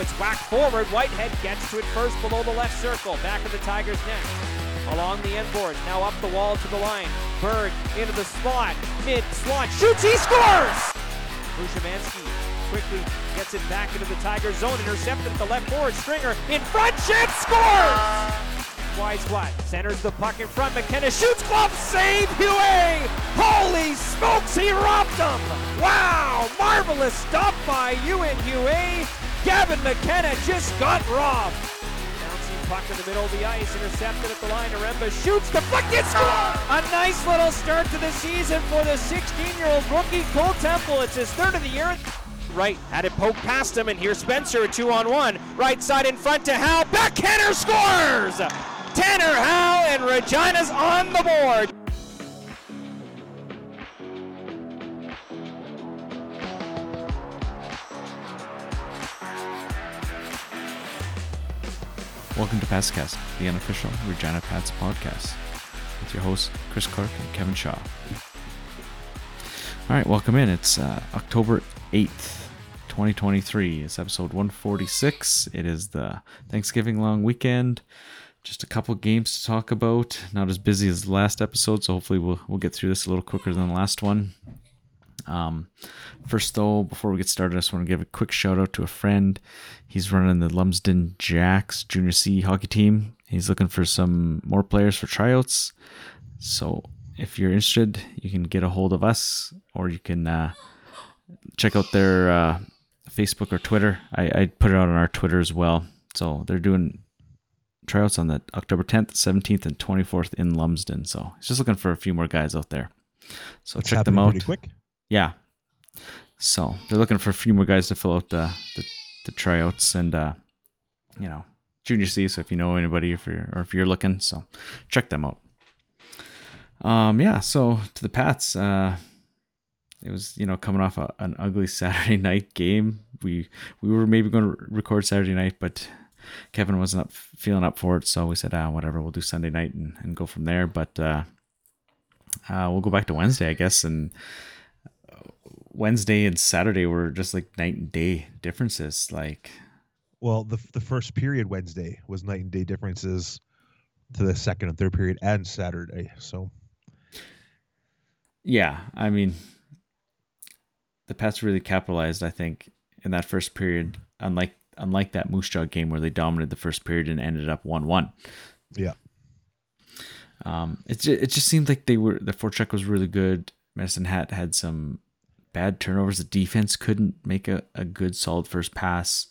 it's whacked forward. Whitehead gets to it first below the left circle. Back of the Tigers net. Along the end boards. Now up the wall to the line. Berg into the slot. Mid slot. Shoots. He scores! Bushimansky quickly gets it back into the Tiger zone. Intercepted at the left board. Stringer in front. Shit scores! Wise what? Centers the puck in front. McKenna shoots. Glove save. Huet! Holy smokes! He robbed him! Wow! Marvelous stop by Ewan Huet. Gavin McKenna just got robbed. Bouncing puck in the middle of the ice. Intercepted at the line. Aremba shoots. Deflected. Score! A nice little start to the season for the 16-year-old rookie Cole Temple. It's his third of the year. Right, had it poked past him, and here's Spencer, two on one. Right side in front to Hal. Backhander scores! Tanner Howe and Regina's on the board. Welcome to Patscast, the unofficial Regina Pats podcast, with your hosts Chris Clark and Kevin Shaw. All right, welcome in. It's uh, October 8th, 2023. It's episode 146. It is the Thanksgiving long weekend. Just a couple games to talk about. Not as busy as the last episode, so hopefully we'll, we'll get through this a little quicker than the last one. Um, first, though, before we get started, I just want to give a quick shout out to a friend. He's running the Lumsden Jacks Junior C hockey team. He's looking for some more players for tryouts. So, if you're interested, you can get a hold of us, or you can uh, check out their uh, Facebook or Twitter. I, I put it out on our Twitter as well. So they're doing tryouts on the October 10th, 17th, and 24th in Lumsden. So he's just looking for a few more guys out there. So It's check them out. Pretty quick. Yeah. So they're looking for a few more guys to fill out the the, the tryouts and uh, you know junior C. So if you know anybody, if you're or if you're looking, so check them out. Um, yeah. So to the Pats, uh, it was you know coming off a, an ugly Saturday night game. We we were maybe going to record Saturday night, but Kevin wasn't up feeling up for it, so we said, ah, whatever, we'll do Sunday night and, and go from there. But uh, uh, we'll go back to Wednesday, I guess, and Wednesday and Saturday were just like night and day differences. Like, Well, the the first period Wednesday was night and day differences to the second and third period and Saturday. So yeah, I mean, the Pats really capitalized, I think, in that first period. Unlike unlike that Moose Jaw game where they dominated the first period and ended up one one. yeah, Um, it it just seemed like they were the forecheck was really good. Medicine Hat had some bad turnovers. The defense couldn't make a, a good solid first pass.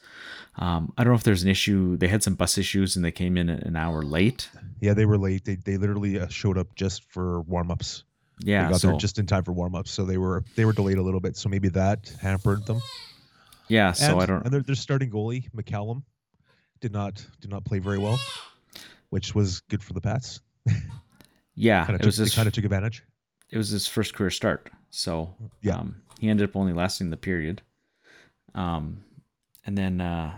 Um, I don't know if there's an issue. They had some bus issues and they came in an hour late. yeah, they were late. They they literally uh, showed up just for warm ups. Yeah, they got so there just in time for warm ups, so they were they were delayed a little bit. So maybe that hampered them. yeah, so and, I don't. And their, their starting goalie McCallum did not did not play very well, which was good for the Pats. Yeah, Kind it of was took, his kind of took advantage. it was his first career start. So Yeah. um, he ended up only lasting the period. Um, and then uh,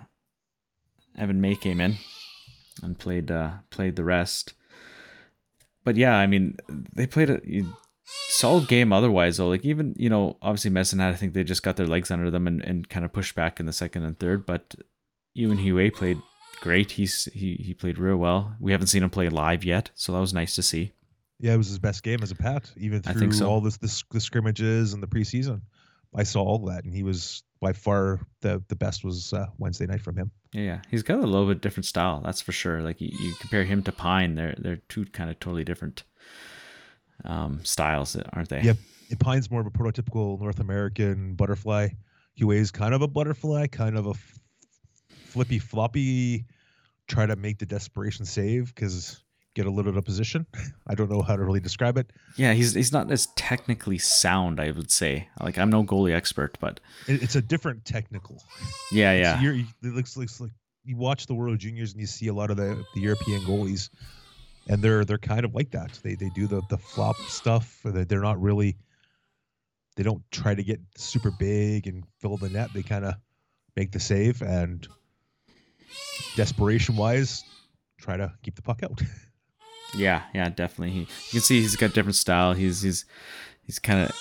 Evan May came in and played uh, played the rest. But yeah, I mean, they played a solid game otherwise though. Like even you know, obviously Medicine Hat, I think they just got their legs under them and, and kind of pushed back in the second and third. But Ewan Huet played great. He's he he played real well. We haven't seen him play live yet, so that was nice to see. Yeah, it was his best game as a Pat, even through so. all this, this the scrimmages and the preseason. I saw all that, and he was by far the the best was uh, Wednesday night from him. Yeah, yeah, he's got a little bit different style, that's for sure. Like you, you compare him to Pine, they're they're two kind of totally different um, styles, aren't they? Yep. And Pine's more of a prototypical North American butterfly. Huet's kind of a butterfly, kind of a f- flippy floppy. Try to make the desperation save because get a little bit of position. I don't know how to really describe it. Yeah, he's he's not as technically sound, I would say. Like I'm no goalie expert, but it it's a different technical. yeah, yeah, you're, it looks, looks like you watch the World Juniors and you see a lot of the, the European goalies, and they're they're kind of like that. They they do the the flop stuff. They- they're not really. They don't try to get super big and fill the net. They kind of make the save and desperation wise, try to keep the puck out. yeah, yeah, definitely. He, you can see he's got different style. He's he's he's kind of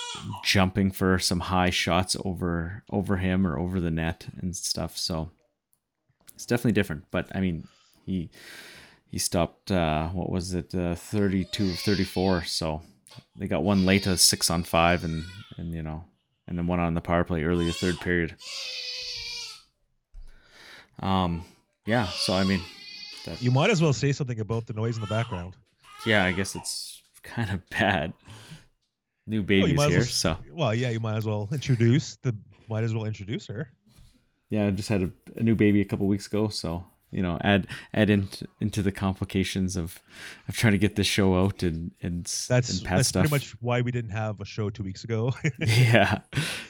jumping for some high shots over over him or over the net and stuff. So it's definitely different. But I mean, he he stopped uh, what was it, uh, thirty two of thirty four. So they got one late, a six on five, and and you know, and then one on the power play early the third period. Um, yeah. So I mean, that, You might as well say something about the noise in the background. yeah, I guess it's kind of bad. New Well, might as here, well, so well, yeah, you might as well introduce the. Might as well introduce her. yeah, I just had a, a new baby a couple weeks ago, so you know, add add into into the complications of of trying to get this show out and and That's and that's stuff. pretty much why we didn't have a show two weeks ago. yeah,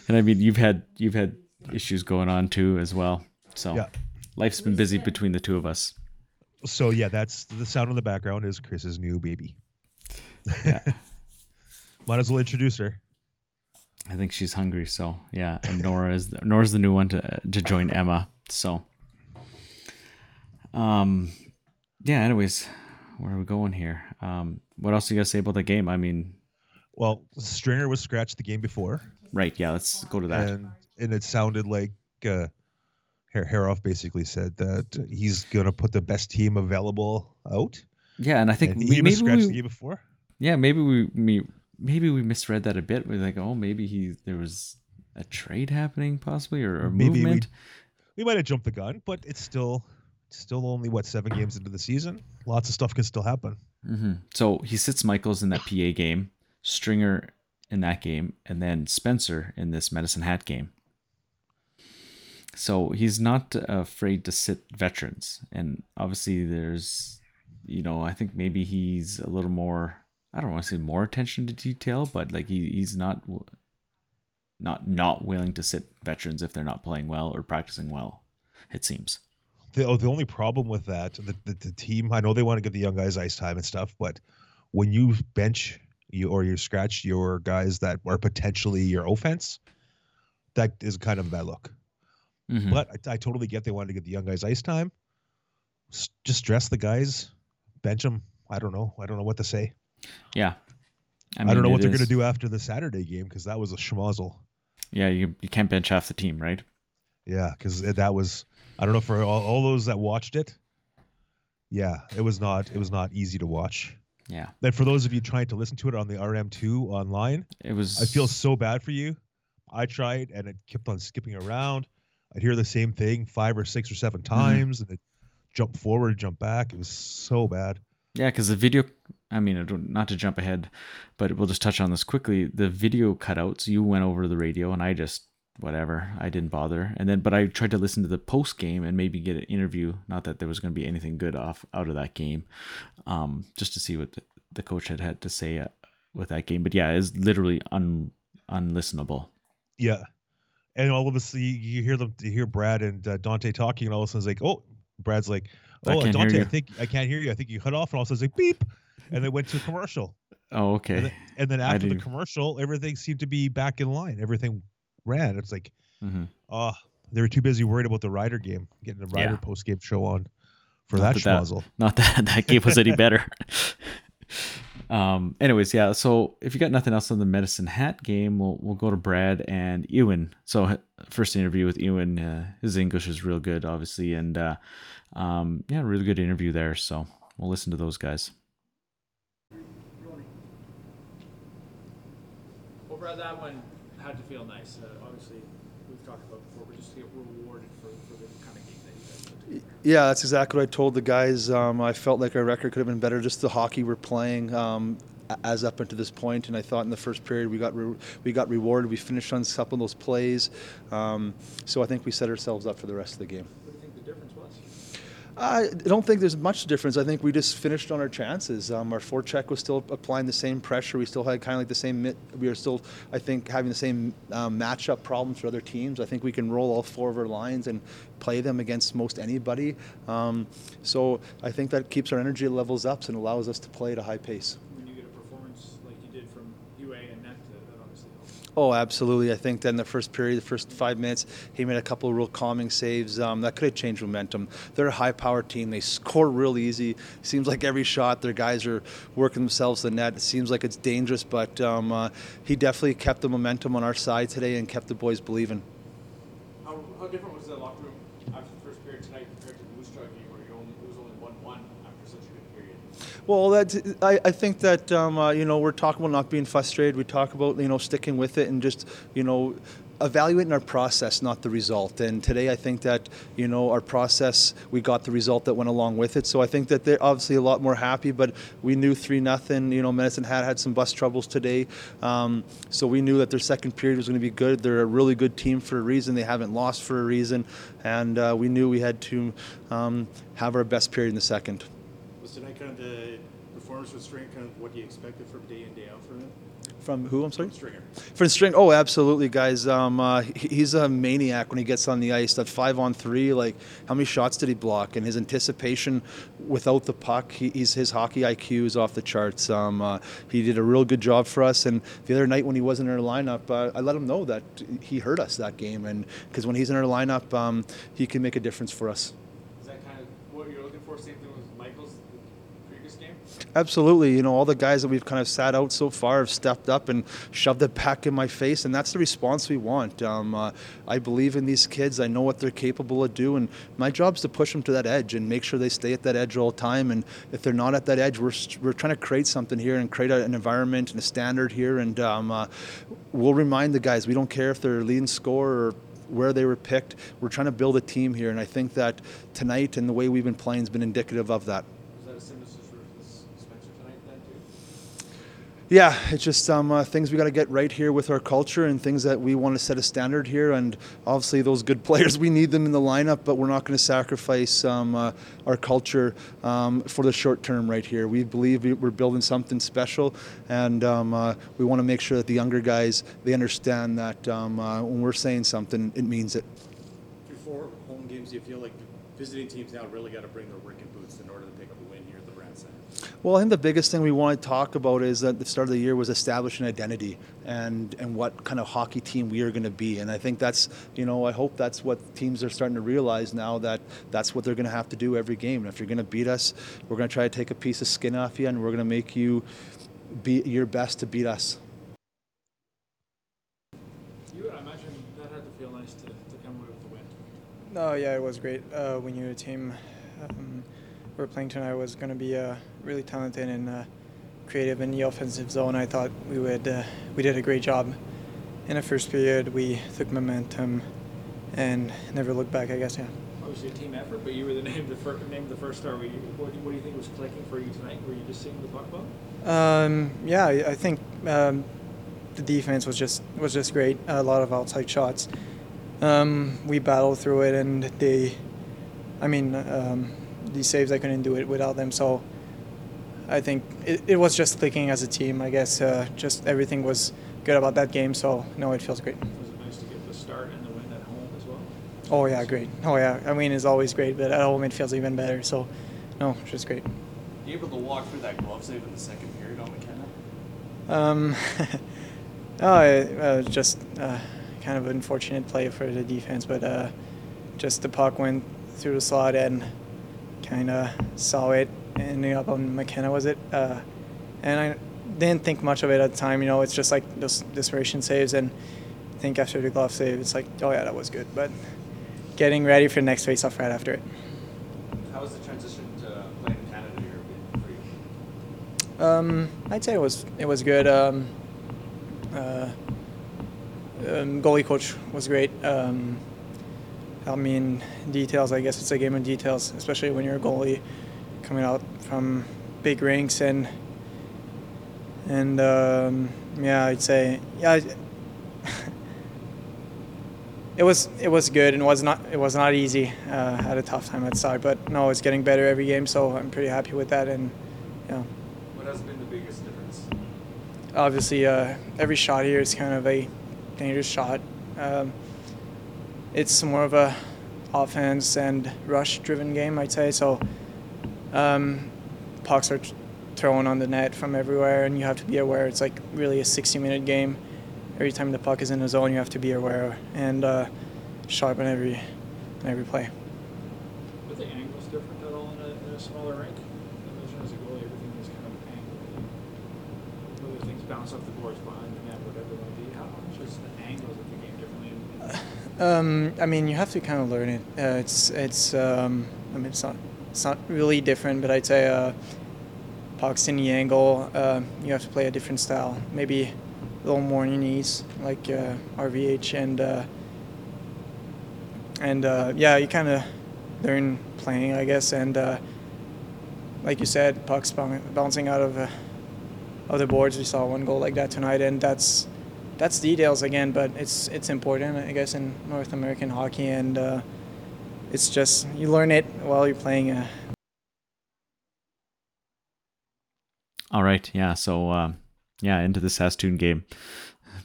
and I mean, you've had you've had issues going on too as well. So Yeah. life's been busy between the two of us. So yeah, that's the sound in the background is Chris's new baby. Yeah. Might as well introduce her. I think she's hungry, so yeah. And Nora is the, Nora's the new one to to join Emma. So, um, yeah. Anyways, where are we going here? Um, what else do you guys say about the game? I mean, Well, Stringer was scratched the game before, right? Yeah, let's go to that. and and it sounded like uh, Herauf basically said that he's gonna put the best team available out. yeah, and I think and we- maybe scratched the we, before. yeah, maybe we, we maybe we misread that a bit. We're like, oh, maybe he there was a trade happening possibly or, Maybe movement. We might have jumped the gun, but it's still it's still only what seven games into the season. Lots of stuff can still happen. hmm So he sits Michaels in that PA game, Stringer in that game, and then Spencer in this Medicine Hat game. So he's not afraid to sit veterans, and obviously there's, you know, I think maybe he's a little more. I don't want to say more attention to detail, but like he, he's not not not willing to sit veterans if they're not playing well or practicing well. It seems. The, oh, the only problem with that, the, the, the team, I know they want to give the young guys ice time and stuff, but when you bench you or you scratch your guys that are potentially your offense, that is kind of a bad look. Mhm. But I, I totally get they wanted to get the young guys ice time. S- Just dress the guys, bench them. I don't know. I don't know what to say. Yeah. I, mean, don't know what they're going to do after the Saturday game because that was a schmozzle. Yeah, you you can't bench half the team, right? Yeah, because that was I don't know for all, all those that watched it. Yeah, it was not it was not easy to watch. Yeah. And for those of you trying to listen to it on the RM2 online, It was. I feel so bad for you. I tried and it kept on skipping around. I'd hear the same thing five or six or 7 Mm-hmm. times, and it jump forward, jump back. It was so bad. Yeah, because the video. I mean, don't, to jump ahead, but we'll just touch on this quickly. The video cutouts. You went over the radio, and I just whatever. I didn't bother. And then, but I tried to listen to the post game and maybe get an interview. Not that there was going to be anything good off out of that game, um, just to see what the, the coach had had to say uh, with that game. But yeah, it's literally un unlistenable. Yeah. And all of a sudden, you, hear them, you hear Brad and uh, Dante talking, and all of a sudden, it's like, oh, Brad's like, oh, can't Dante, I think I can't hear you. I think you cut off, and all of a sudden, it's like, beep. And they went to commercial. Oh, And okay. then, and then after the commercial, everything seemed to be back in line. Everything ran. It's like, oh, they were too busy worried about the Rider game, getting the Rider Yeah. post game show on for Not that that that- schmozzle. Not that that game was any better. um. Anyways, yeah. So if you got nothing else on the Medicine Hat game, we'll we'll go to Brad and Ewan. So first interview with Ewan. Uh, his English is real good, obviously, and uh, um, yeah, really good interview there. So we'll listen to those guys. Well, Brad, that one had to feel nice. Uh, obviously, we've talked about before, but just to get rewarded for, for the kind of game that you guys put together. Yeah, that's exactly what I told the guys. Um, I felt like our record could have been better. Just the hockey we're playing um, as up until this point, and I thought in the first period we got re- we got rewarded. We finished on couple of those plays, um, so I think we set ourselves up for the rest of the game. What do you think the difference was? I don't think there's much difference. I think we just finished on our chances. Um, our forecheck was still applying the same pressure. We still had kind of like the same. mit- We were still, I think, having the same um, matchup problems for other teams. I think we can roll all four of our lines and play them against most anybody. Um, so I think that keeps our energy levels up and allows us to play at a high pace. When you get a performance like you did from Huet and net, uh, that obviously helps. Oh, absolutely. I think that in the first period, the first five minutes, he made a couple of real calming saves. Um, that could have changed momentum. They're a high power team. They score real easy. Seems like every shot, their guys are working themselves the net. It seems like it's dangerous, but um, uh, he definitely kept the momentum on our side today and kept the boys believing. How, how different was the locker room after the first period tonight compared to Well, I, I think that um, uh, you know we're talking about not being frustrated. We talk about you know sticking with it and just you know evaluating our process, not the result. And today, I think that you know our process, we got the result that went along with it. So I think that they're obviously a lot more happy. But we knew three nothing. You know, Medicine Hat had some bus troubles today, um, so we knew that their second period was going to be good. They're a really good team for a reason. They haven't lost for a reason, and uh, we knew we had to um, have our best period in the second. Kind of the performance with Stringer kind of what you expected from day in day out from him? From who? I'm sorry. From Stringer. For string, oh, absolutely, guys. Um, uh, he's a maniac when he gets on the ice. That five on three, like how many shots did he block? And his anticipation without the puck, he, he's his hockey IQ is off the charts. Um, uh, he did a real good job for us. And the other night when he wasn't in our lineup, uh, I let him know that he hurt us that game. And because when he's in our lineup, um, he can make a difference for us. Is that kind of what you're looking for? Same thing with Michaels the previous Absolutely. You know, all the guys that we've kind of sat out so far have stepped up and shoved it back in my face, and that's the response we want. Um, uh, I believe in these kids. I know what they're capable of doing. My job is to push them to that edge and make sure they stay at that edge all the time. And if they're not at that edge, we're, we're trying to create something here and create a, an environment and a standard here. And um, uh, we'll remind the guys we don't care if they're leading score or where they were picked. We're trying to build a team here, and I think that tonight and the way we've been playing has been indicative of that. Was that a similar situation with Spencer tonight then too? Yeah, it's just um, uh, things we got to get right here with our culture and things that we want to set a standard here. And obviously, those good players, we need them in the lineup, but we're not going to sacrifice um, uh, our culture um, for the short term right here. We believe we- we're building something special, and um, uh, we want to make sure that the younger guys they understand that um, uh, when we're saying something, it means it. Four home games, do you feel like visiting teams now really got to bring their boots in order to pick up a win here at the Brandt Center? Well, I think the biggest thing we want to talk about is that the start of the year was establishing identity and and what kind of hockey team we are going to be. And I think that's you know I hope that's what teams are starting to realize now that that's what they're going to have to do every game. And if you're going to beat us, we're going to try to take a piece of skin off you, and we're going to make you be your best to beat us. You, I imagine that had to feel nice to, to come away with the win. No, yeah, it was great. Uh, we knew the team um, we were playing tonight was going to be uh, really talented and uh, creative in the offensive zone. I thought we would uh, we did a great job in the first period. We took momentum and never looked back. I guess, yeah. Obviously a team effort, but you were the name the first named the first star. You, what, what do you think was clicking for you tonight? Were you just seeing the puck well? Um, yeah, I, I think um, the defense was just was just great. A lot of outside shots. Um, we battled through it, and they, I mean, um, these saves I couldn't do it without them. So I think it, it was just clicking as a team. I guess uh, just everything was good about that game. So no, it feels great. Was it nice to get the start and the win at home as well? Oh yeah, great. Oh yeah, I mean it's always great, but at home it feels even better. So no, it's just great. You able to walk through that glove save in the second period on McKenna? Um, oh, it, uh, just uh, kind of unfortunate play for the defense, but uh, just the puck went through the slot and kind of saw it, ending up on McKenna, was it? Uh, and I didn't think much of it at the time. You know, it's just like those desperation saves, and I think after the glove save, it's like, oh yeah, that was good. But getting ready for the next face-off right after it. How was the transition to playing in Canada here? Um, I'd say it was it was good. Um, uh, um, goalie coach was great. Um, helped mean, details. I guess it's a game of details, especially when you're a goalie coming out from big rinks and and um, yeah, I'd say yeah. I- It was it was good and was not it was not easy. Uh, had a tough time at start, but no, it's getting better every game. So I'm pretty happy with that. And yeah, What has been the biggest difference? obviously uh, every shot here is kind of a dangerous shot. Um, it's more of a offense and rush driven game, I'd say. So um, pucks are thrown on the net from everywhere, and you have to be aware. It's like really a 60 minute game. Every time the puck is in the zone, you have to be aware and uh, sharp on every on every play. Were the angles different at all in a, in a smaller rink? Everything was kind of angled. Whether things bounce off the boards behind the net, whatever it might be. How much is the angles of the game? In, in Um, I mean, you have to kind of learn it. Uh, it's it's. Um, I mean, it's not it's not really different, but I'd say uh, the angle, uh, you have to play a different style. Maybe a little more on your knees, like uh, RVH, and uh, and uh, yeah, you kind of learn playing, I guess. And uh, like you said, pucks bouncing out of uh, of the boards. We saw one goal like that tonight, and that's that's details again, but it's it's important, I guess, in North American hockey, and uh, it's just you learn it while you're playing. Uh, All right, yeah. So um, yeah, into the Saskatoon game,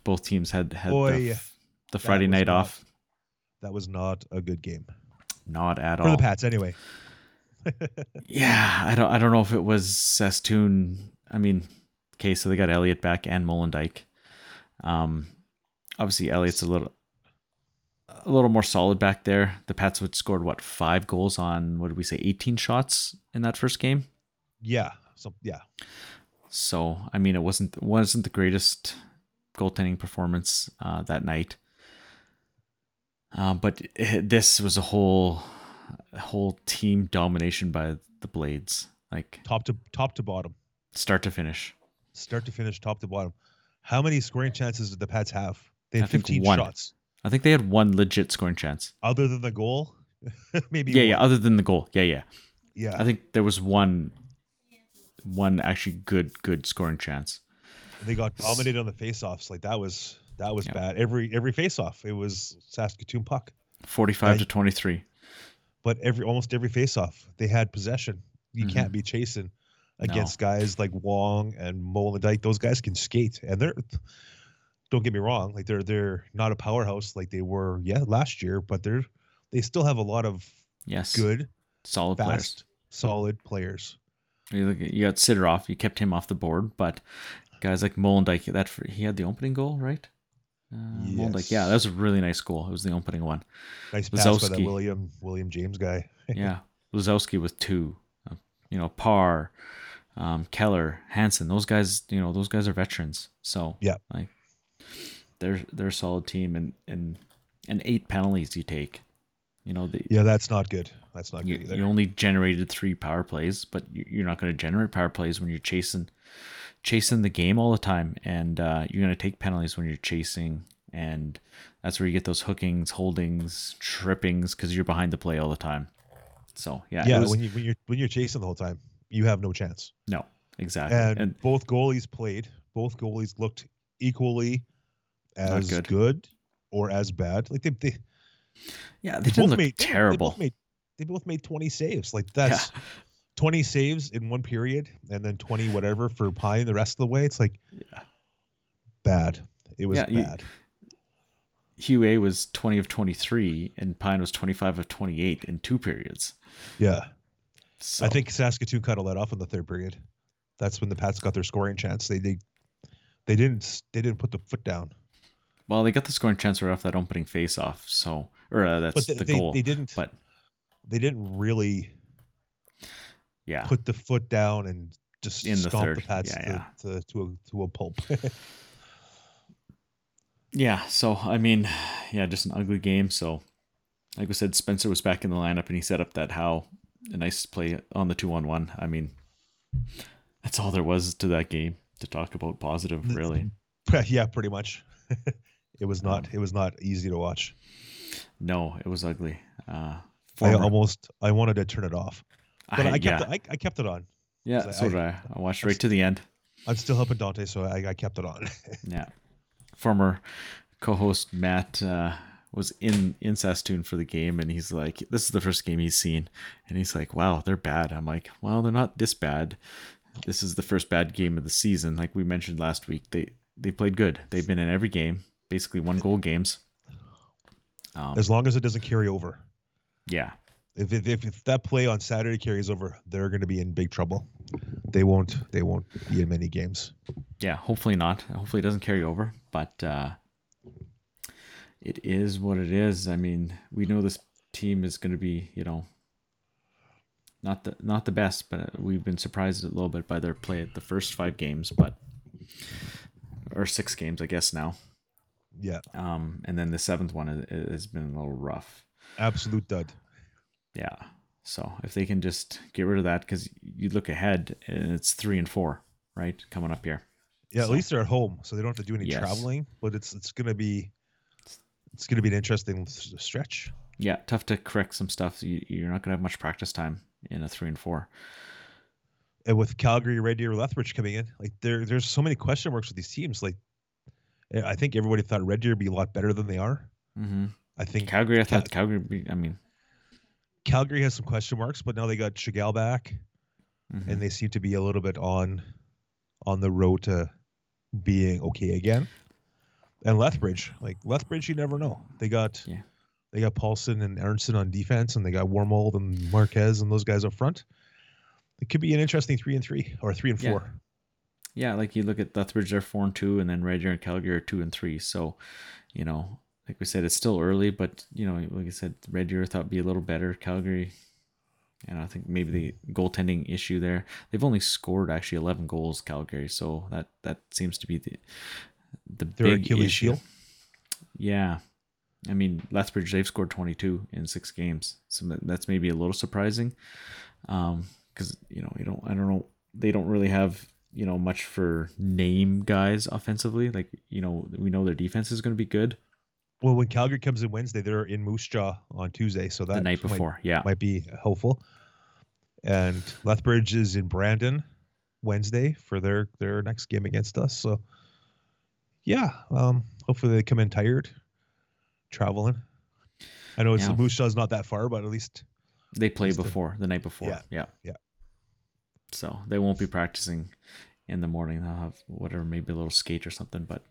both teams had had Boy, the, the Friday night not- off. That was not a good game Not at for all. the Pats, anyway. Yeah, I don't I don't know if it was Saskatoon. I mean, okay, so they got Elliott back and Molendyk. Um, obviously Elliott's a little a little more solid back there. The Pats would scored what five goals on what did we say, eighteen shots in that first game. Yeah. So yeah. So I mean, it wasn't wasn't the greatest goaltending performance uh, that night. Uh, but it, this was a whole whole team domination by the Blades, like Top to top to bottom. start to finish. Start to finish, top to bottom. How many scoring chances did the Pats have? They had think 15 one. shots. I think they had one legit scoring chance. Other than the goal? Maybe Yeah, yeah. Other than the goal, yeah, yeah. Yeah. I think there was one, one actually good, good scoring chance. they got dominated on the faceoffs. Like that was that was Yeah. bad. Every every faceoff, it was Saskatoon puck. Forty-five Right. to twenty-three. But every almost every faceoff, they had possession. You Mhm. can't be chasing against guys like Wong and Molendyk. Those guys can skate, and they're don't get me wrong, like they're they're not a powerhouse like they were yeah last year, but they're they still have a lot of Yes, good, solid players. solid players. You look at- you got Sidorov, you kept him off the board, but guys like Molendyk, that he had the opening goal, right? Uh, Molendyk, yeah, that was a really nice goal. It was the opening one. Nice pass by that William William James guy. Yeah, Lisowsky with two. Uh, you know, Parr, um, Keller, Hansen. Those guys, you know, those guys are veterans. So Yeah. like they're they're a solid team, and and and eight penalties you take. You know, the, Yeah, that's not good. That's not you, good either. you only generated three power plays, but you- you're not going to generate power plays when you're chasing chasing the game all the time, and uh, you're going to take penalties when you're chasing, and that's where you get those hookings, holdings, trippings because you're behind the play all the time. So yeah, yeah, was- when you when you're when you're chasing the whole time, you have no chance. no, exactly, And, and, both goalies played. Both goalies looked equally as good. good. or as bad. Like they they, yeah, they they didn't look made terrible. They both made they both made 20 saves. Like that's 20 saves in one period and then 20 whatever for Pine the rest of the way. It's like Yeah. bad. It was Yeah, you- bad. Huet was 20 of 23, and Pine was 25 of 28 in two periods. yeah. So, I think Saskatoon cut a let off in the third period. That's when the Pats got their scoring chance. They they they didn't they didn't put the foot down. well, they got the scoring chance right off that opening face-off. So, or uh, that's But they, the goal. they didn't but they didn't really yeah, put the foot down and just In the third. the Pats Yeah, to, yeah. To, to a to a pulp. Yeah, so I mean, yeah, just an ugly game. So, like we said, Spencer was back in the lineup and he set up that how a nice play on the two on one. I mean, that's all there was to that game to talk about positive, really. yeah, pretty much. it was not it was not easy to watch. No, it was ugly. Uh, I almost I wanted to turn it off, but I, kept yeah, it, I, I kept it on. yeah, I- so did I. I watched right to the end. I'm still helping Dante, so I, I kept it on. Yeah, former co-host Matt uh, was in in Saskatoon for the game, and he's like, "This is the first game he's seen," and he's like, "Wow, they're bad." I'm like, "Well, they're not this bad. This is the first bad game of the season." Like we mentioned last week, they they played good. They've been in every game, basically one goal games. Um, as long as it doesn't carry over. yeah, If, if, if, if that play on Saturday carries over, they're going to be in big trouble. They won't. They won't be in many games. yeah. Hopefully not. Hopefully it doesn't carry over. But uh, it is what it is. I mean, we know this team is going to be, you know, not the not the best, but we've been surprised a little bit by their play at the first five games, but or six games, I guess now. Yeah, Um, and then the seventh one has, been a little rough. absolute dud. Yeah. So if they can just get rid of that, because you look ahead and it's three and four, right? Coming up here. Yeah, at least they're at home, so they don't have to do any Yes. traveling. But it's it's gonna be it's gonna be an interesting stretch. Yeah, tough to correct some stuff. You, you're not gonna have much practice time in a three and four. And with Calgary, Red Deer, Lethbridge coming in, like there there's so many question marks with these teams. Like eh, I think everybody thought Red Deer would be a lot better than they are. Mm-hmm. I think Calgary, I Cal- thought Calgary. would be- I mean, Calgary has some question marks, but now they got Chagall back, mhm. and they seem to be a little bit on on the road to being okay again. And Lethbridge, like Lethbridge, you never know. They got Yeah. they got Paulson and Ernson on defense, and they got Wormold and Marquez and those guys up front. It could be an interesting three and three or three and Yeah. four. yeah, like you look at Lethbridge, they're four and two, and then Red Deer and Calgary are two and three. So, you know, like we said, it's still early, but you know, like I said, Red Deer thought be a little better. Calgary, and I think maybe the goaltending issue there. They've only scored actually eleven goals, Calgary. So that that seems to be the the Their big Achilles issue. heel. Yeah. I mean, Lethbridge, they've scored 22 in six games. So that's maybe a little surprising. Um, cause you know, you don't, I don't know, they don't really have, you know, much for name guys offensively. Like, you know, we know their defense is going to be good Well, when Calgary comes in Wednesday, they're in Moose Jaw on Tuesday, so that the night might- before. yeah. might be helpful. And Lethbridge is in Brandon Wednesday for their their next game against us. So yeah, um, hopefully they come in tired, traveling. I know it's Yeah. the Moose Jaw's not that far, but at least They play to- before the night before. Yeah, Yeah. yeah. So they won't be practicing in the morning. They'll have whatever, maybe a little skate or something. But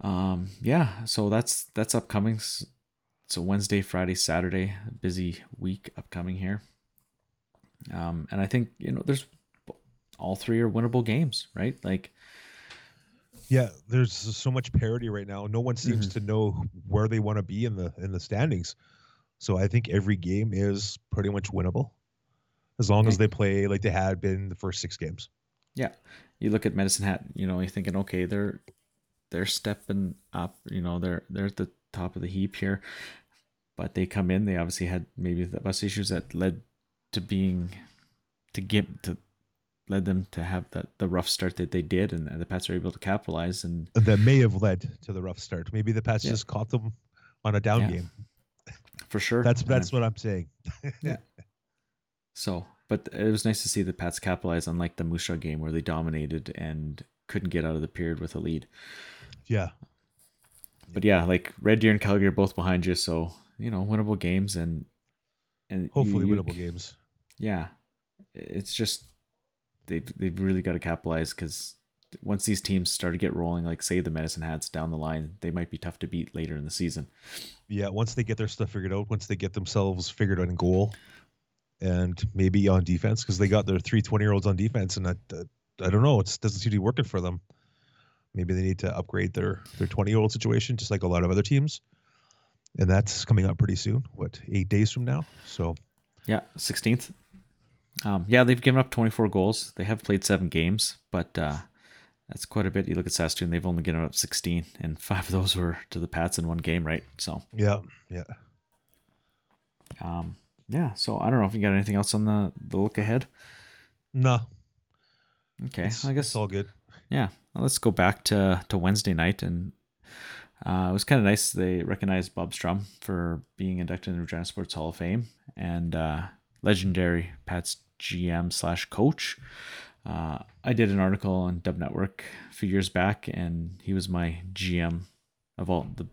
um, yeah. So that's that's upcoming. So Wednesday, Friday, Saturday, busy week upcoming here. Um, and I think you know there's all three are winnable games, right? Like yeah, there's so much parity right now. No one seems Mm-hmm. to know where they want to be in the in the standings. So I think every game is pretty much winnable, as long as they play like they had been the first six games. Yeah, you look at Medicine Hat. You know, you're thinking, okay, they're they're stepping up. You know, they're they're at the top of the heap here, but they come in. They obviously had maybe the bus issues that led to being to get to led them to have the the rough start that they did, and the Pats are able to capitalize. And that may have led to the rough start. Maybe the Pats Yeah. just caught them on a down Yeah. game. for sure, That's and that's what I'm saying. Yeah. So, but it was nice to see the Pats capitalize, unlike the Moose Jaw game where they dominated and couldn't get out of the period with a lead. Yeah, but yeah, like Red Deer and Calgary are both behind you, so you know winnable games and and hopefully you- you- winnable games. Yeah, it's just they've they've really got to capitalize because once these teams start to get rolling, like say the Medicine Hats down the line, they might be tough to beat later in the season. Yeah, once they get their stuff figured out, once they get themselves figured out in goal, and maybe on defense, because they got their three 20 year olds on defense, and that I don't know, it doesn't seem to be working for them. Maybe they need to upgrade their their 20 year old situation, just like a lot of other teams. And that's coming up pretty soon. What eight days from now? So Yeah, sixteenth. Um, yeah, they've given up twenty four goals. They have played seven games, but uh, that's quite a bit. You look at Saskatoon; they've only given up sixteen, and five of those were to the Pats in one game, right? So, yeah, yeah. um, yeah. So I don't know if you got anything else on the the look ahead. No, Okay, it's, I guess it's all good. Yeah, well, let's go back to to Wednesday night, and uh, it was kind of nice. They recognized Bob Strumm for being inducted in the Regina Sports Hall of Fame and uh, legendary Pats GM slash coach. Uh, I did an article on Dub Network a few years back, and he was my GM of all the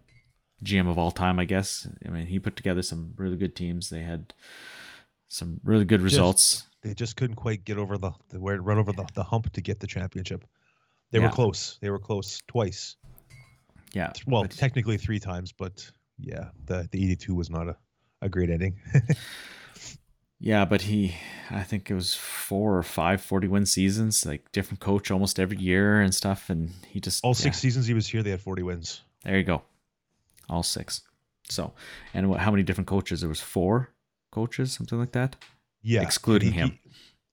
GM of all time, I guess. I mean, he put together some really good teams. They had some really good results. They just couldn't quite get over the, the where run over the, the hump to get the championship. They Yeah. were close. They were close twice. yeah, Well, but- technically three times, but yeah, the the 82 was not a, a great ending. Yeah, but he, I think it was four or five 40 win seasons, like different coach almost every year and stuff. And he just, All yeah, six seasons he was here, they had 40 wins. there you go. All six. So, and what, how many different coaches? There was four coaches, something like that. Yeah, Excluding he- him.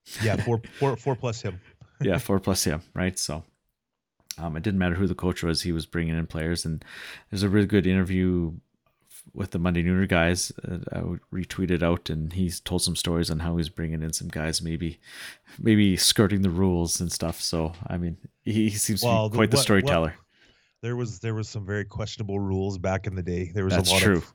he- yeah, four, four, four plus him. yeah, four plus him, right? So, um, it didn't matter who the coach was; he was bringing in players. And there's a really good interview with the Monday Nooner guys. Uh, I would retweet it out, and he's told some stories on how he's bringing in some guys, maybe, maybe skirting the rules and stuff. So I mean, he, he seems Well, to be quite the what- what- storyteller. There was there was some very questionable rules back in the day. There was That's a lot true. of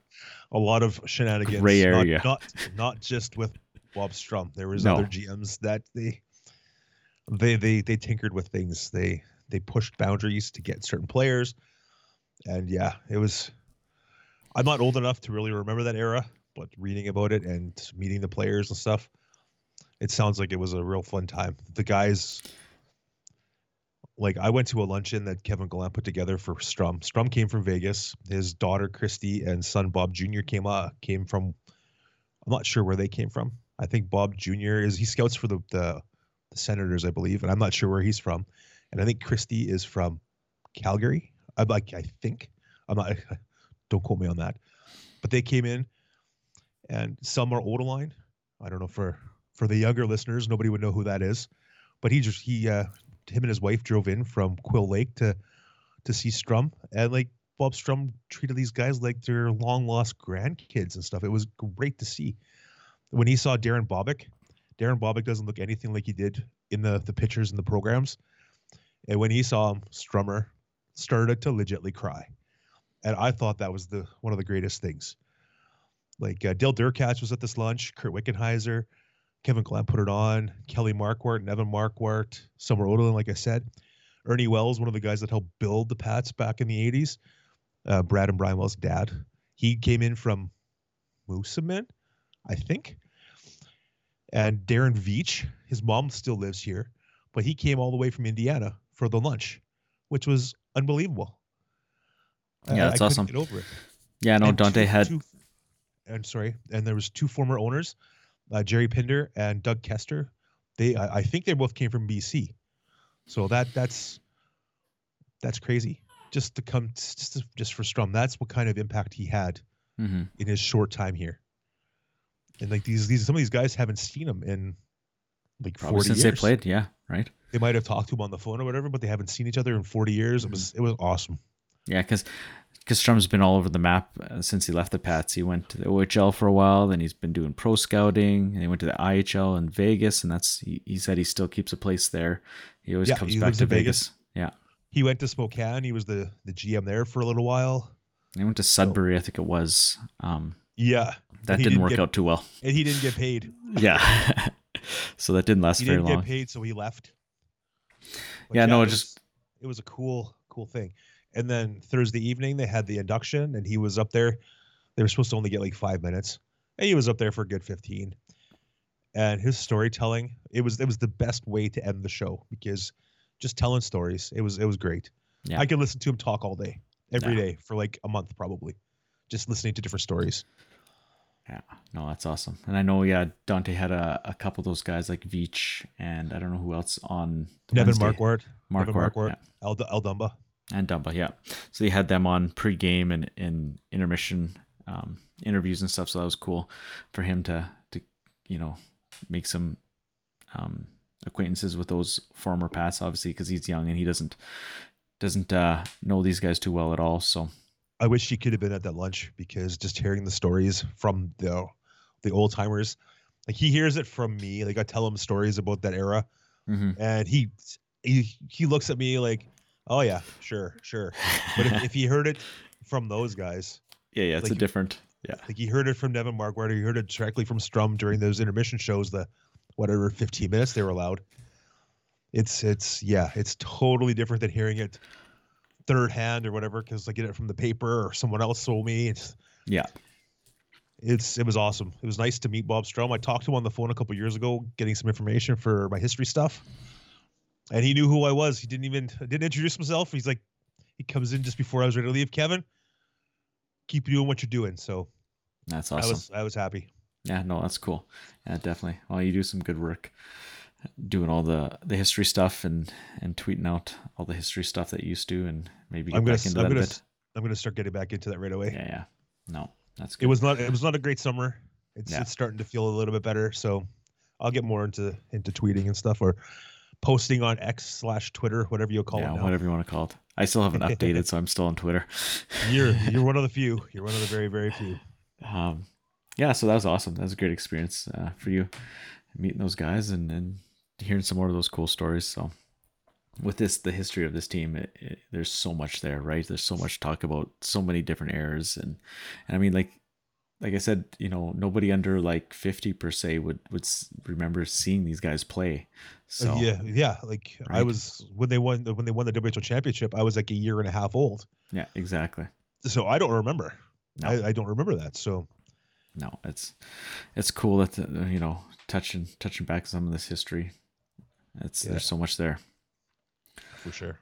a lot of shenanigans. Gray not- area. Not, not just with Bob Strumm. There was No. other GMs that they they they they tinkered with things. They they pushed boundaries to get certain players. And yeah, it was I'm not old enough to really remember that era, but reading about it and meeting the players and stuff, it sounds like it was a real fun time. The guys like I went to a luncheon that Kevin Gallant put together for Strumm. Strumm came from Vegas. His daughter Christy and son Bob Jr. came uh came from I'm not sure where they came from. I think Bob Jr. is he scouts for the the, the Senators, I believe, and I'm not sure where he's from. And I think Christy is from Calgary. I like I think. I'm not don't quote me on that. But they came in and some are old Odeline. I don't know for for the younger listeners, nobody would know who that is. But he just he uh him and his wife drove in from Quill Lake to to see Strumm, and like Bob Strumm treated these guys like their long lost grandkids and stuff. It was great to see. When he saw Darren Bobick, Darren Bobick doesn't look anything like he did in the the pictures and the programs. And when he saw him, Strummer started to legitly cry, and I thought that was the one of the greatest things. Like uh, Dale Derkatch was at this lunch, Kurt Wickenheiser, Kevin Glenn put it on. Kelly Markwart, Nevin Markwart, Summer Odin, like I said. Ernie Wells, one of the guys that helped build the Pats back in the 80s. Uh, Brad and Brian Wells' dad. He came in from Moosomin, I think. And Darren Veitch, his mom still lives here, but he came all the way from Indiana for the lunch, which was unbelievable. I- Yeah, I that's couldn't awesome. Get over it. Yeah, no, And Dante two- had two- I'm sorry, and there was two former owners, uh, Jerry Pinder and Doug Kester. They, I, I think they both came from BC, so that that's that's crazy. Just to come, just to, just for Strumm, that's what kind of impact he had mhm. in his short time here. And like these, these some of these guys haven't seen him in like probably forty since years. they played. Yeah, right. They might have talked to him on the phone or whatever, but they haven't seen each other in forty years. It was it was awesome. Yeah, because Strumm's been all over the map uh, since he left the Pats. He went to the OHL for a while, then he's been doing pro scouting, and he went to the IHL in Vegas, and that's he, he said he still keeps a place there. He always Yeah, comes back to Vegas. Vegas. Yeah, He went to Spokane. He was the the GM there for a little while. he went to Sudbury, I think it was. Um, Yeah, that he didn't work get, out too well. and he didn't get paid. Yeah, so that didn't last very long. he very didn't long. get paid, so he left. But Yeah, no, it was- just- it was a cool, cool thing. And then Thursday evening they had the induction, and he was up there. They were supposed to only get like five minutes, and he was up there for a good fifteen. And his storytelling, it was it was the best way to end the show because just telling stories, it was it was great. Yeah. I could listen to him talk all day, every day Yeah. for like a month probably, just listening to different stories. Yeah, no, that's awesome. And I know, yeah, Dante had a, a couple of those guys like Veitch and I don't know who else on Nevin Wednesday. Markwart, Nevin Markwart, Markwart, yeah. El, El Dumba. And Dumba, yeah. So they had them on pre-game and in intermission um, interviews and stuff. So that was cool for him to to you know make some um, acquaintances with those former Pats, obviously because he's young and he doesn't doesn't uh, know these guys too well at all. So I wish he could have been at that lunch because just hearing the stories from the the old timers, like he hears it from me. Like I tell him stories about that era, mhm. and he he he looks at me like, "Oh yeah, sure, sure." But if, if he heard it from those guys, yeah, yeah, it's a different. Yeah, like he heard it from Nevin Markwart, or he heard it directly from Strumm during those intermission shows, the whatever 15 minutes they were allowed. It's it's yeah, it's totally different than hearing it third hand or whatever because I get it from the paper or someone else told me. It's yeah, it's it was awesome. It was nice to meet Bob Strumm. I talked to him on the phone a couple years ago, getting some information for my history stuff, and he knew who I was. He didn't even didn't introduce himself. He's like, he comes in just before I was ready to leave. Kevin, keep doing what you're doing. So that's I awesome. was I was happy. Yeah, no, that's cool. Yeah, definitely. Well, you do some good work doing all the the history stuff and and tweeting out all the history stuff that you used to and maybe get I'm gonna back into I'm that gonna bit. I'm gonna start getting back into that right away. Yeah, yeah. No, that's good. It was not it was not a great summer. It's Yeah. it's starting to feel a little bit better. So I'll get more into into tweeting and stuff or posting on X slash Twitter, whatever you call yeah, it now. whatever you want to call it. I still haven't updated, so I'm still on Twitter. You're you're one of the few. You're one of the very very few. Um, yeah, so that was awesome. That was a great experience uh, for you, meeting those guys and, and hearing some more of those cool stories. So, with this, the history of this team, it, it, there's so much there, right? There's so much talk about, so many different eras, and, and I mean, like, like I said, you know, nobody under like 50 per se would would remember seeing these guys play. So yeah, yeah. Like I was when they won when they won the WHL championship. I was like a year and a half old, yeah, exactly. so I don't remember. No. I, I don't remember that. So no, it's it's cool that uh, you know touching touching back some of this history. It's Yeah. there's so much there. for sure.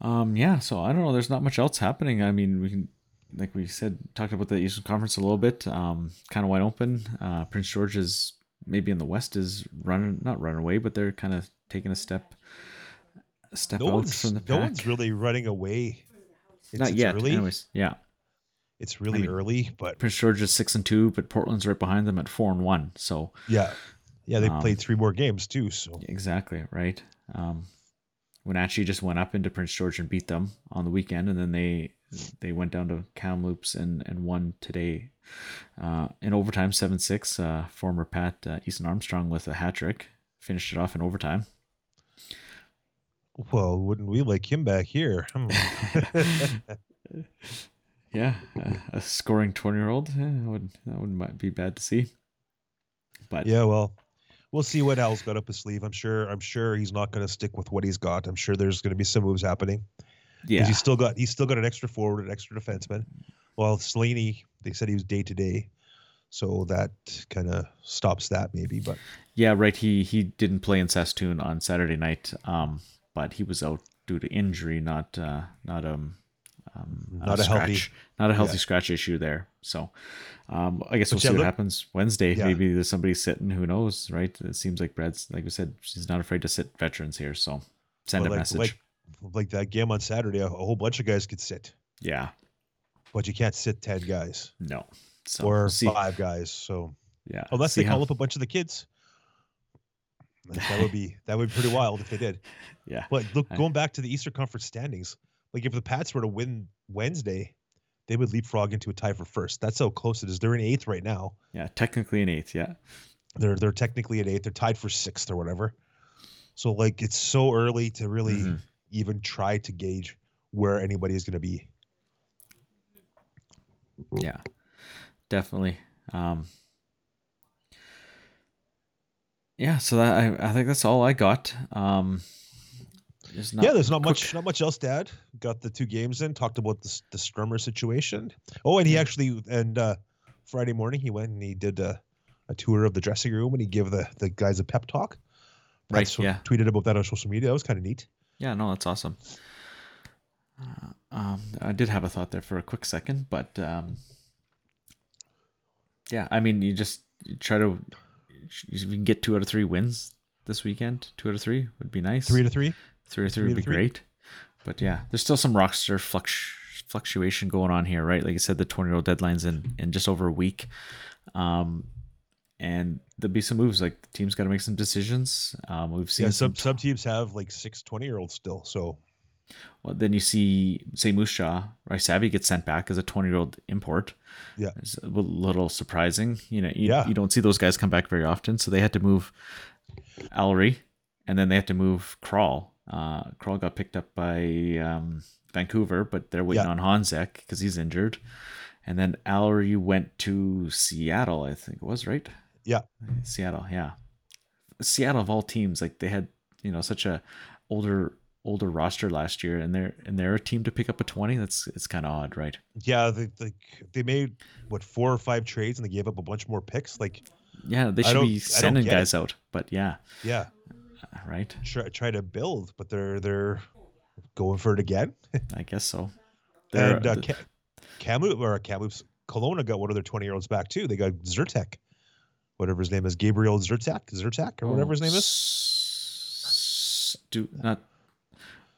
Um, yeah, so I don't know. There's not much else happening. I mean, we can, like we said, talked about the Eastern Conference a little bit. Um, kind of wide open. Uh, Prince George is maybe in the West is running, not running away, but they're kind of taking a step, a step No out from the pack. no one's really running away. It's, not it's yet. Early. Anyways, yeah. It's really mean- early, but Prince George is six and two, but Portland's right behind them at four and one. So yeah, yeah. They Um, played three more games too. So Exactly right. Um, Wenatchee just went up into Prince George and beat them on the weekend, and then they they went down to Kamloops and and won today uh, in overtime, seven six. Uh, former Pat uh, Easton Armstrong with a hat trick finished it off in overtime. well, wouldn't we like him back here? Hmm. Yeah, uh, a scoring twenty year old. Yeah, that would that wouldn't might be bad to see. But yeah, well, we'll see what Al's got up his sleeve. I'm sure. I'm sure he's not going to stick with what he's got. I'm sure there's going to be some moves happening. yeah, he's still got he's still got an extra forward, an extra defenseman. Well, Slaney, they said he was day to day, so that kind of stops that maybe. But Yeah, right. He he didn't play in Saskatoon on Saturday night, um, but he was out due to injury, not uh, not um, um Not a healthy- scratch, not a healthy yeah. scratch issue there. So, um, I guess But we'll yeah, see what look- happens Wednesday. Yeah. Maybe there's somebody sitting. Who knows, right? It seems like Brad's like we said, she's not afraid to sit veterans here. So send but a like, message. like like that game on Saturday, a, a whole bunch of guys could sit, yeah, but you can't sit ten guys no. So or we'll five guys. So Yeah, unless see they call how- up a bunch of the kids. Like, that would be that would be pretty wild if they did. Yeah, But look, going back to the Eastern Conference standings, like if the Pats were to win Wednesday, they would leapfrog into a tie for first. That's how close it is. They're in eighth right now. yeah. Technically an eighth. Yeah, They're they're technically at eighth. They're tied for sixth or whatever. So like it's so early to really Mhm. even try to gauge where anybody is going to be. yeah definitely um yeah so that i, I think that's all i got um there's yeah, there's not quick- much not much else to add. Got the two games in. Talked about the the Strummer situation. Oh, and he actually and uh, Friday morning he went and he did a, a tour of the dressing room and he gave the the guys a pep talk. Right, That's yeah. Tweeted about that on social media. That was kind of neat. yeah no that's awesome uh, um i did have a thought there for a quick second but um yeah i mean you just you try to you can get two out of three wins this weekend two out of three would be nice Three to three. Three or three would be three. great. But yeah, there's still some roster flux fluctuation going on here, right? Like I said, the 20 year old deadline's in, in just over a week. Um, and there'll be some moves. Like the team's got to make some decisions. Um, we've seen Yeah, some. some teams have like six 20 year olds still. So Well, then you see, say, Moose Jaw, right? Savvy gets sent back as a 20 year old import. Yeah. It's a little surprising. You know, you, Yeah. you don't see those guys come back very often. So they had to move Allery and then they had to move Crawl. Uh, got picked up by um, Vancouver, but they're waiting Yeah. on Hanzek because he's injured. And then Allery went to Seattle, I think it was, right? yeah, Seattle, yeah. Seattle of all teams, like they had, you know, such a older older roster last year, and they're and they're a team to pick up a twenty. That's it's kind of odd, right? yeah. They like they made what four or five trades and they gave up a bunch more picks. Like Yeah, they should be sending get it. guys out, but yeah, yeah, right. try try to build, but they're they're going for it again. I guess so. They're- and uh, th- Ca- Kamloops or Kamloops, Kelowna got one of their 20 year olds back too. They got Zertek, whatever his name is, Gabriel Zertek, Zertek or whatever his name is. Do not.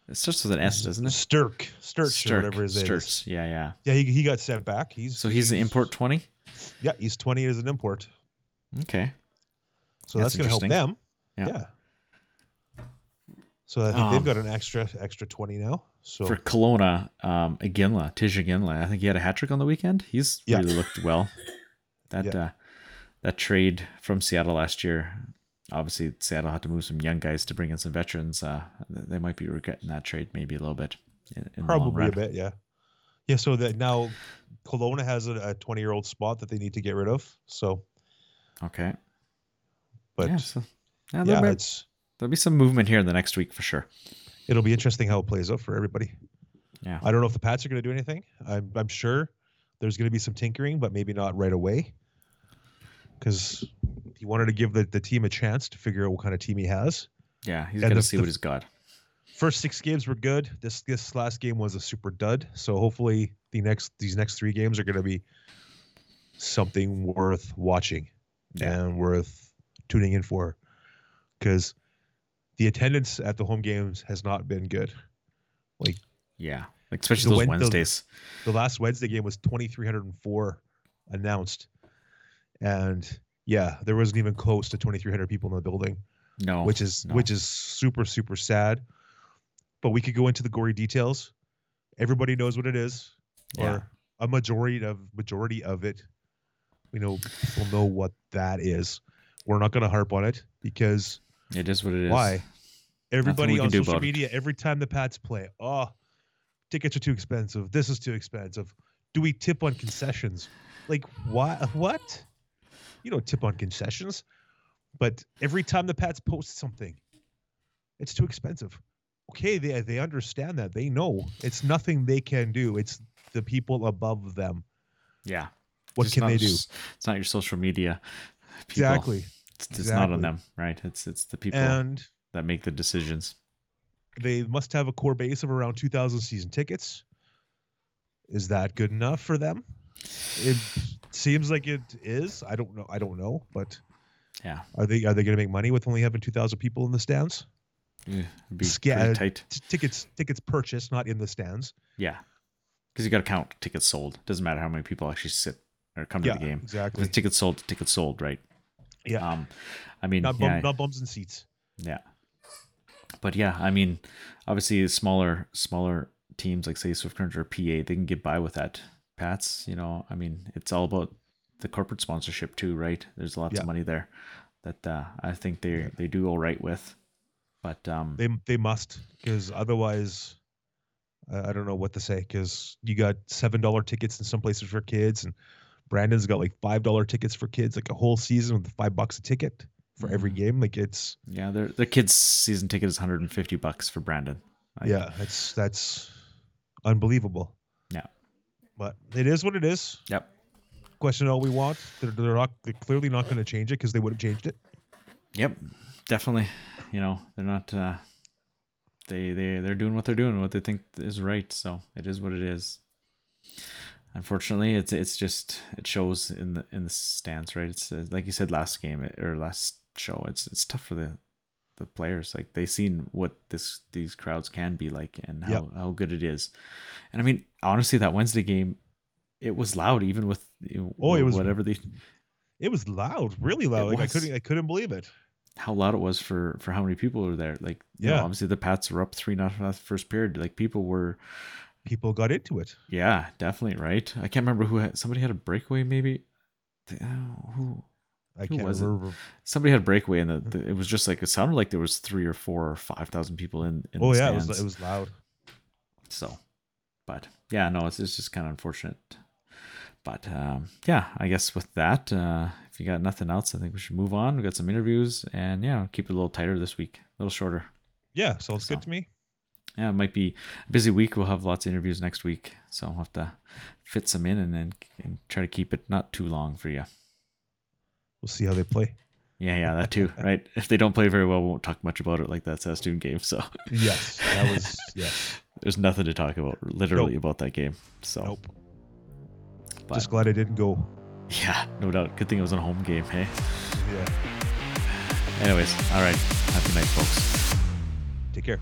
It starts with an S, doesn't it? Sturk, Sturch, or Sturk, whatever his name is. Yeah, yeah. Yeah, he, he got sent back. He's So he's an import twenty. Yeah, he's 20 as an import. Okay. So That's that's, going to help them. Yeah. Yeah. So I think Um, they've got an extra extra twenty now. So For Kelowna, um, Iginla, Tij Iginla, I think he had a hat trick on the weekend. He's Yeah. really looked well. That Yeah. uh, that trade from Seattle last year, obviously Seattle had to move some young guys to bring in some veterans. Uh, they might be regretting that trade maybe a little bit. In, in probably a bit, yeah. Yeah, so that now Kelowna has a twenty year old spot that they need to get rid of. So, Okay. but yeah, yeah, so, yeah, be, it's there'll be some movement here in the next week for sure. it'll be interesting how it plays out for everybody. Yeah. I don't know if the Pats are going to do anything. I'm I'm sure there's going to be some tinkering, but maybe not right away. Because he wanted to give the, the team a chance to figure out what kind of team he has. Yeah, he's got to see the- what he's got. First six games were good. This this last game was a super dud. So hopefully the next these next three games are going to be something worth watching Yeah. and worth tuning in for. Because the attendance at the home games has not been good. Like Yeah, like especially those Wed- the- Wednesdays. the last Wednesday game was 2,304 announced. And yeah, there wasn't even close to 2,300 people in the building, no, which is no. which is super super sad. But we could go into the gory details. Everybody knows what it is, Yeah. or a majority of majority of it. We know people know what that is. We're not going to harp on it because it is what it is. why? Everybody on social it. media, every time the Pats play, oh, tickets are too expensive. This is too expensive. Do we tip on concessions? Like, why? What? You don't tip on concessions. But every time the Pats post something, it's too expensive. Okay, they they understand that. They know it's nothing they can do. It's the people above them. Yeah. What It's can not they do? It's not your social media. People. Exactly. It's, it's not on them, right? It's it's the people And that make the decisions. they must have a core base of around 2,000 season tickets. Is that good enough for them? It seems like it is. I don't know. I don't know, but Yeah. are they are they going to make money with only having 2,000 people in the stands? Yeah, be Sca- uh, tight. T- tickets tickets purchased, not in the stands. Yeah, because you got to count tickets sold. Doesn't matter how many people actually sit or come to Yeah, the game. exactly. Tickets sold, tickets sold, right? Yeah. Um, I mean, Not bum, yeah, not bums and seats. yeah. But yeah, I mean, obviously smaller smaller teams like say Swift Current or PA, they can get by with that. Pats, you know, I mean, it's all about the corporate sponsorship too, right? There's lots Yeah. of money there that uh, I think they they do all right with. But um, They they must because otherwise, I I don't know what to say. Because you got seven dollar tickets in some places for kids, and Brandon's got like five dollar tickets for kids, like a whole season with five bucks a ticket for every Mhm. game. Like it's yeah, their their kids season ticket is 150 bucks for Brandon. Like, yeah, that's that's unbelievable. Yeah. But it is what it is. Yep. Question all we want. They're, they're not. They're clearly not going to change it because they would have changed it. Yep, definitely. You know, they're not. Uh, they they they're doing what they're doing, what they think is right. So it is what it is. Unfortunately, it's it's just it shows in the in the stance, right? It's uh, like you said last game or last show. It's it's tough for the the players. Like they've seen what this these crowds can be like and how Yep. how good it is. And I mean, honestly, that Wednesday game, it was loud, even with you know, Oh, it was- whatever they It was loud, really loud. Like I couldn't. I couldn't believe it. how loud it was for for how many people were there. Like, you know, Yeah. obviously the Pats were up three nothing the first period. Like people were, People got into it. yeah, definitely right. I can't remember who had somebody had a breakaway maybe. Who I Who can't was it? remember. somebody had a breakaway and the, the, it was just like it sounded like there was three or four or five thousand people in. in Oh the yeah, it was. It was loud. So, but yeah, no, it's, it's just kind of unfortunate. But um, yeah, I guess with that, uh, if you got nothing else, I think we should move on. We got some interviews, and yeah, keep it a little tighter this week, a little shorter. Yeah, sounds So. good to me. Yeah, it might be a busy week. We'll have lots of interviews next week, so I'll have to fit some in and then and try to keep it not too long for you. We'll see how they play. Yeah, yeah, that too, right? If they don't play very well, we won't talk much about it like that's a Saskatoon game. So Yes, that was yes. there's nothing to talk about, literally Nope. about that game. So, Nope. but Just glad I didn't go. yeah, no doubt. Good thing it was a home game. Hey, Yeah. anyways, all right. Have a good night, folks. Take care.